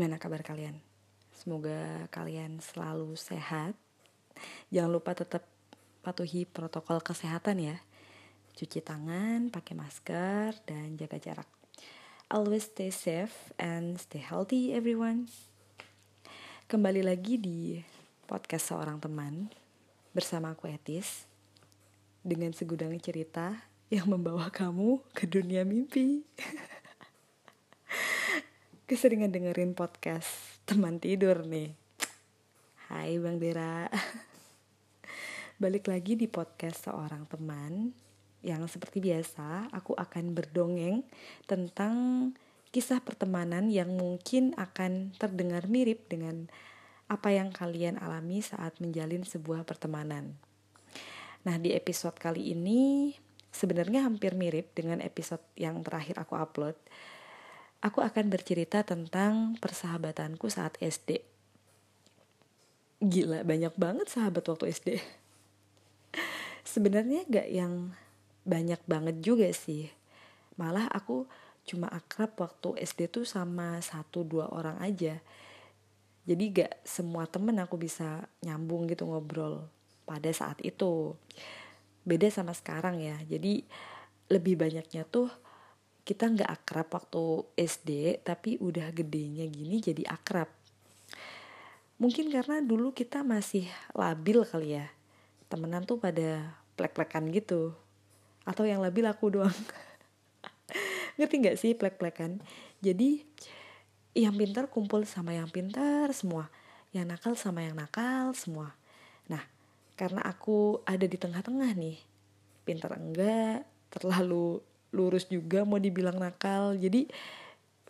Gimana kabar kalian? Semoga kalian selalu sehat. Jangan lupa tetap patuhi protokol kesehatan ya. Cuci tangan, pakai masker, dan jaga jarak. Always stay safe and stay healthy everyone. Kembali lagi di podcast seorang teman bersama aku Etis dengan segudang cerita yang membawa kamu ke dunia mimpi. Keseringan dengerin podcast teman tidur nih. Hai Bang Dera. Balik lagi di podcast seorang teman yang seperti biasa aku akan berdongeng tentang kisah pertemanan yang mungkin akan terdengar mirip dengan apa yang kalian alami saat menjalin sebuah pertemanan. Nah, di episode kali ini sebenarnya hampir mirip dengan episode yang terakhir aku upload. Aku akan bercerita tentang persahabatanku saat SD. Gila, banyak banget sahabat waktu SD. Sebenarnya gak yang banyak banget juga sih. Malah aku cuma akrab waktu SD tuh sama satu dua orang aja. Jadi gak semua temen aku bisa nyambung gitu ngobrol pada saat itu. Beda sama sekarang ya. Jadi lebih banyaknya tuh kita nggak akrab waktu SD tapi udah gedenya gini jadi akrab. Mungkin karena dulu kita masih labil kali ya. Temenan tuh pada plek-plekan gitu. Atau yang labil aku doang. Ngerti nggak sih plek-plekan? Jadi yang pintar kumpul sama yang pintar semua. Yang nakal sama yang nakal semua. Nah karena aku ada di tengah-tengah nih. Pintar enggak terlalu lurus juga mau dibilang nakal. Jadi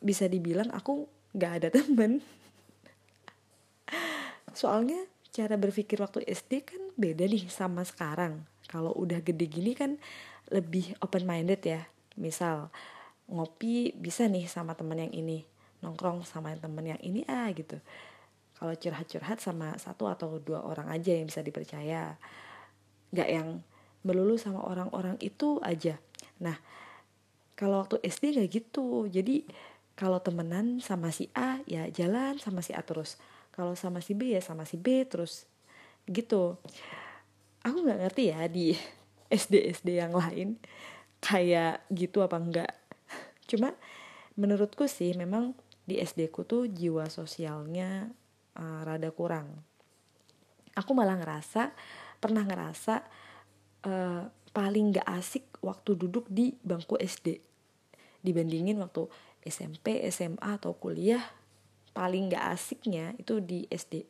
bisa dibilang aku nggak ada temen. Soalnya cara berpikir waktu SD kan beda nih sama sekarang. Kalau udah gede gini kan lebih open minded ya. Misal ngopi bisa nih sama temen yang ini. Nongkrong sama temen yang ini ah gitu. Kalau curhat-curhat sama satu atau dua orang aja yang bisa dipercaya. Nggak yang melulu sama orang-orang itu aja. Nah kalau waktu SD kayak gitu. Jadi kalau temenan sama si A ya jalan sama si A terus. Kalau sama si B ya sama si B terus. Gitu. Aku nggak ngerti ya di SD SD yang lain kayak gitu apa enggak cuma menurutku sih memang di SD ku tuh jiwa sosialnya uh, rada kurang. Aku malah ngerasa pernah ngerasa uh, paling gak asik waktu duduk di bangku SD dibandingin waktu SMP, SMA atau kuliah paling gak asiknya itu di SD.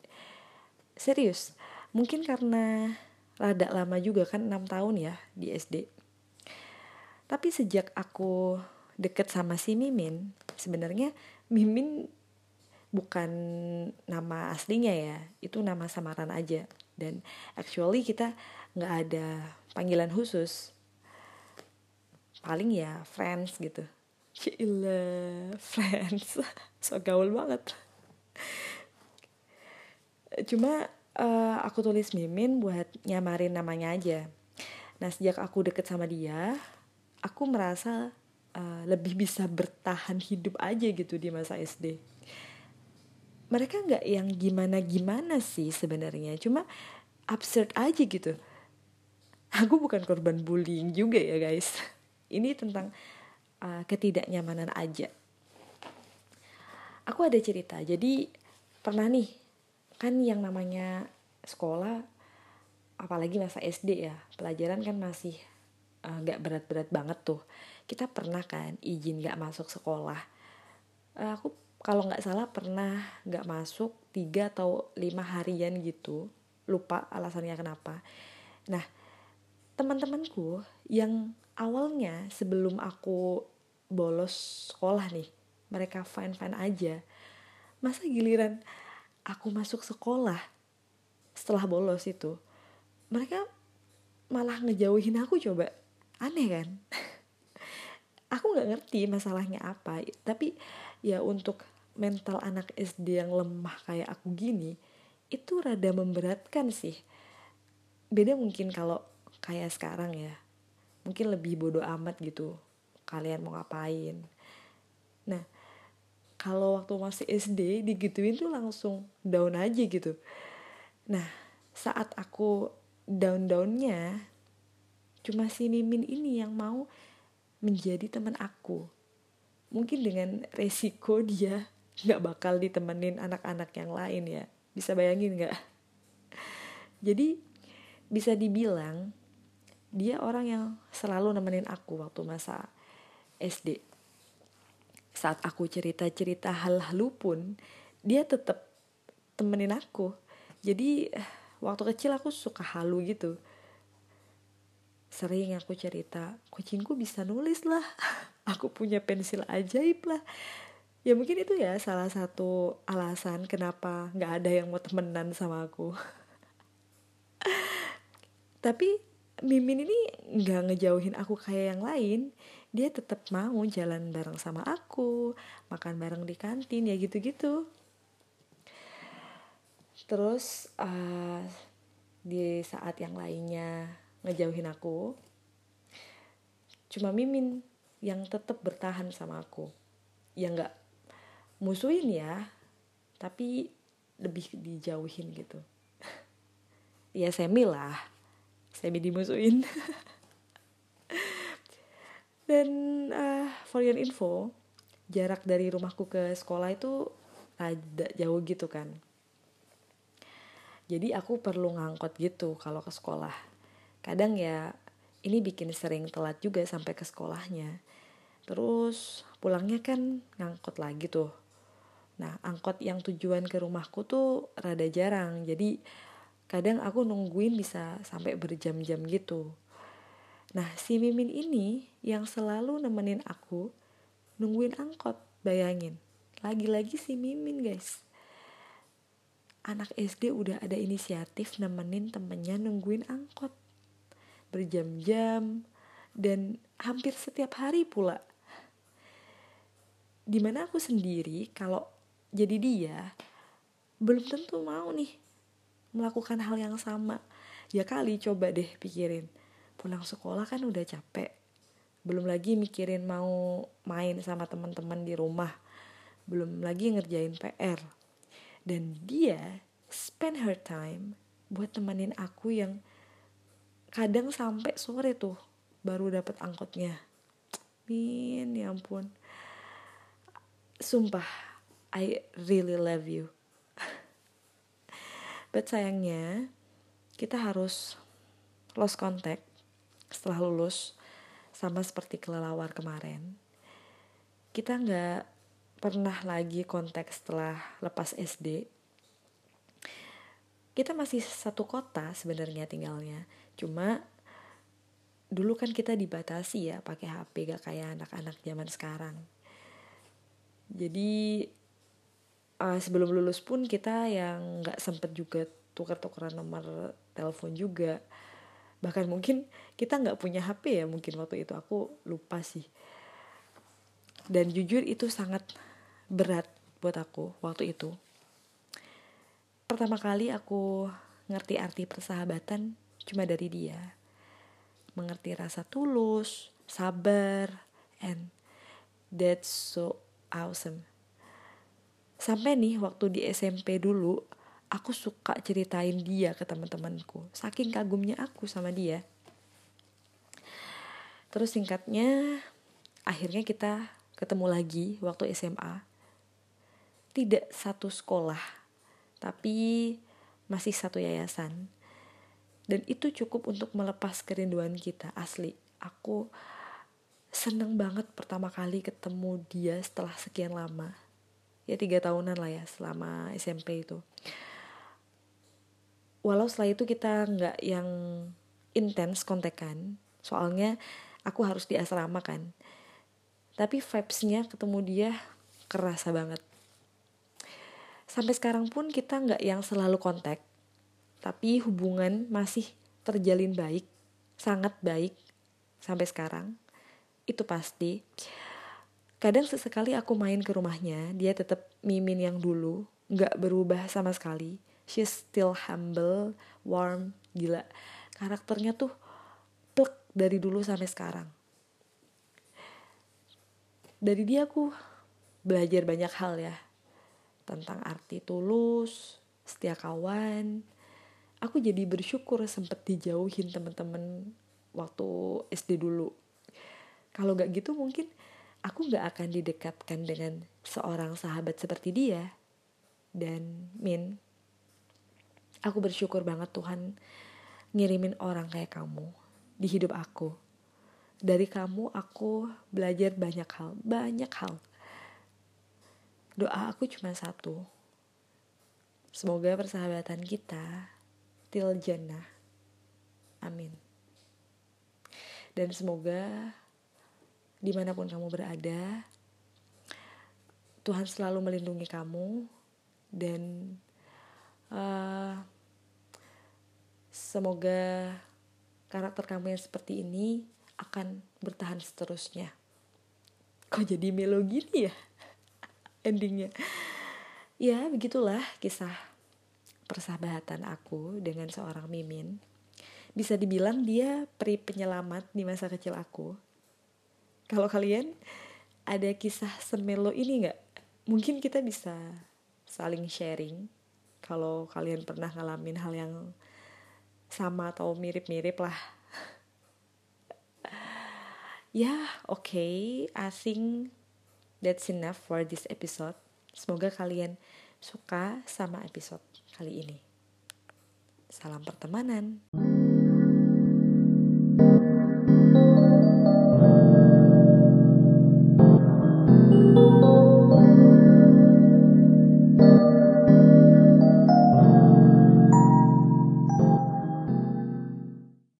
Serius, mungkin karena rada lama juga kan 6 tahun ya di SD. Tapi sejak aku deket sama si Mimin, sebenarnya Mimin bukan nama aslinya ya, itu nama samaran aja. Dan actually kita nggak ada panggilan khusus. Paling ya friends gitu Gila, friends. So gaul banget. Cuma uh, aku tulis Mimin buat nyamarin namanya aja. Nah, sejak aku deket sama dia, aku merasa uh, lebih bisa bertahan hidup aja gitu di masa SD. Mereka nggak yang gimana-gimana sih sebenarnya, cuma absurd aja gitu. Aku bukan korban bullying juga ya guys. Ini tentang uh, ketidaknyamanan aja. Aku ada cerita, jadi pernah nih kan yang namanya sekolah, apalagi masa SD ya, pelajaran kan masih uh, gak berat-berat banget tuh. Kita pernah kan izin gak masuk sekolah. Uh, aku kalau nggak salah pernah nggak masuk tiga atau lima harian gitu lupa alasannya kenapa nah teman-temanku yang awalnya sebelum aku bolos sekolah nih. Mereka fine fine aja. Masa giliran aku masuk sekolah setelah bolos itu mereka malah ngejauhin aku coba. Aneh kan? Aku nggak ngerti masalahnya apa. Tapi ya untuk mental anak SD yang lemah kayak aku gini itu rada memberatkan sih. Beda mungkin kalau kayak sekarang ya. Mungkin lebih bodoh amat gitu kalian mau ngapain. Nah kalau waktu masih SD digituin tuh langsung down aja gitu. Nah saat aku down downnya cuma si Mimin ini yang mau menjadi teman aku. Mungkin dengan resiko dia nggak bakal ditemenin anak-anak yang lain ya. Bisa bayangin nggak? Jadi bisa dibilang dia orang yang selalu nemenin aku waktu masa SD saat aku cerita-cerita hal-halu pun dia tetap temenin aku. Jadi waktu kecil aku suka halu gitu. Sering aku cerita kucingku bisa nulis lah. Aku punya pensil ajaib lah. Ya mungkin itu ya salah satu alasan kenapa nggak ada yang mau temenan sama aku. Tapi Mimin ini nggak ngejauhin aku kayak yang lain dia tetap mau jalan bareng sama aku makan bareng di kantin ya gitu-gitu. Terus uh, di saat yang lainnya ngejauhin aku cuma Mimin yang tetap bertahan sama aku. Ya nggak musuhin ya tapi lebih dijauhin gitu. Ya semi lah semi dimusuhin dan uh, for your info jarak dari rumahku ke sekolah itu ada jauh gitu kan. Jadi aku perlu ngangkot gitu kalau ke sekolah. Kadang ya ini bikin sering telat juga sampai ke sekolahnya. Terus pulangnya kan ngangkot lagi tuh. Nah angkot yang tujuan ke rumahku tuh rada jarang. Jadi kadang aku nungguin bisa sampai berjam-jam gitu nah si Mimin ini yang selalu nemenin aku nungguin angkot bayangin. Lagi-lagi si Mimin guys. Anak SD udah ada inisiatif nemenin temennya nungguin angkot. Berjam-jam dan hampir setiap hari pula. Di mana aku sendiri kalau jadi dia belum tentu mau nih melakukan hal yang sama. Ya kali coba deh pikirin pulang sekolah kan udah capek. Belum lagi mikirin mau main sama teman-teman di rumah. Belum lagi ngerjain PR dan dia spend her time buat temenin aku yang kadang sampai sore tuh baru dapat angkotnya. Min ya ampun. Sumpah I really love you. But sayangnya kita harus lost contact setelah lulus sama seperti kelelawar kemarin kita nggak pernah lagi kontak setelah lepas SD kita masih satu kota sebenarnya tinggalnya. Cuma dulu kan kita dibatasi ya pakai HP gak kayak anak-anak zaman sekarang. Jadi uh, sebelum lulus pun kita yang nggak sempet juga tuker-tukeran nomor telepon juga bahkan mungkin kita nggak punya HP ya mungkin waktu itu aku lupa sih. Dan jujur itu sangat berat buat aku waktu itu. Pertama kali aku ngerti arti persahabatan cuma dari dia. Mengerti rasa tulus sabar and that's so awesome. Sampai nih waktu di SMP dulu aku suka ceritain dia ke teman-temanku saking kagumnya aku sama dia terus singkatnya akhirnya kita ketemu lagi waktu SMA tidak satu sekolah tapi masih satu yayasan. Dan itu cukup untuk melepas kerinduan kita asli. Aku seneng banget pertama kali ketemu dia setelah sekian lama. Ya tiga tahunan lah ya selama SMP itu. Walau setelah itu kita nggak yang intens kontekan, soalnya aku harus di asrama kan. Tapi vibesnya ketemu dia kerasa banget. Sampai sekarang pun kita nggak yang selalu kontak. Tapi hubungan masih terjalin baik sangat baik sampai sekarang. Itu pasti. Kadang sesekali aku main ke rumahnya dia tetap mimin yang dulu nggak berubah sama sekali she's still humble warm gila karakternya tuh plek dari dulu sampai sekarang dari dia aku belajar banyak hal ya tentang arti tulus, setia kawan. Aku jadi bersyukur sempet dijauhin temen-temen waktu SD dulu. Kalau gak gitu mungkin aku gak akan didekatkan dengan seorang sahabat seperti dia. Dan Min, aku bersyukur banget Tuhan ngirimin orang kayak kamu di hidup aku. Dari kamu aku belajar banyak hal, banyak hal. Doa aku cuma satu. Semoga persahabatan kita til jannah. Amin. Dan semoga di mana pun kamu berada Tuhan selalu melindungi kamu dan uh, semoga karakter kamu yang seperti ini akan bertahan seterusnya. Kok jadi melo gini ya? Endingnya. Ya begitulah kisah persahabatan aku dengan seorang mimin. Bisa dibilang dia peri penyelamat di masa kecil aku. Kalau kalian ada kisah semelo ini nggak? Mungkin kita bisa saling sharing kalau kalian pernah ngalamin hal yang sama atau mirip-mirip lah ya oke okay, I think that's enough for this episode. Semoga kalian suka sama episode kali ini. Salam pertemanan.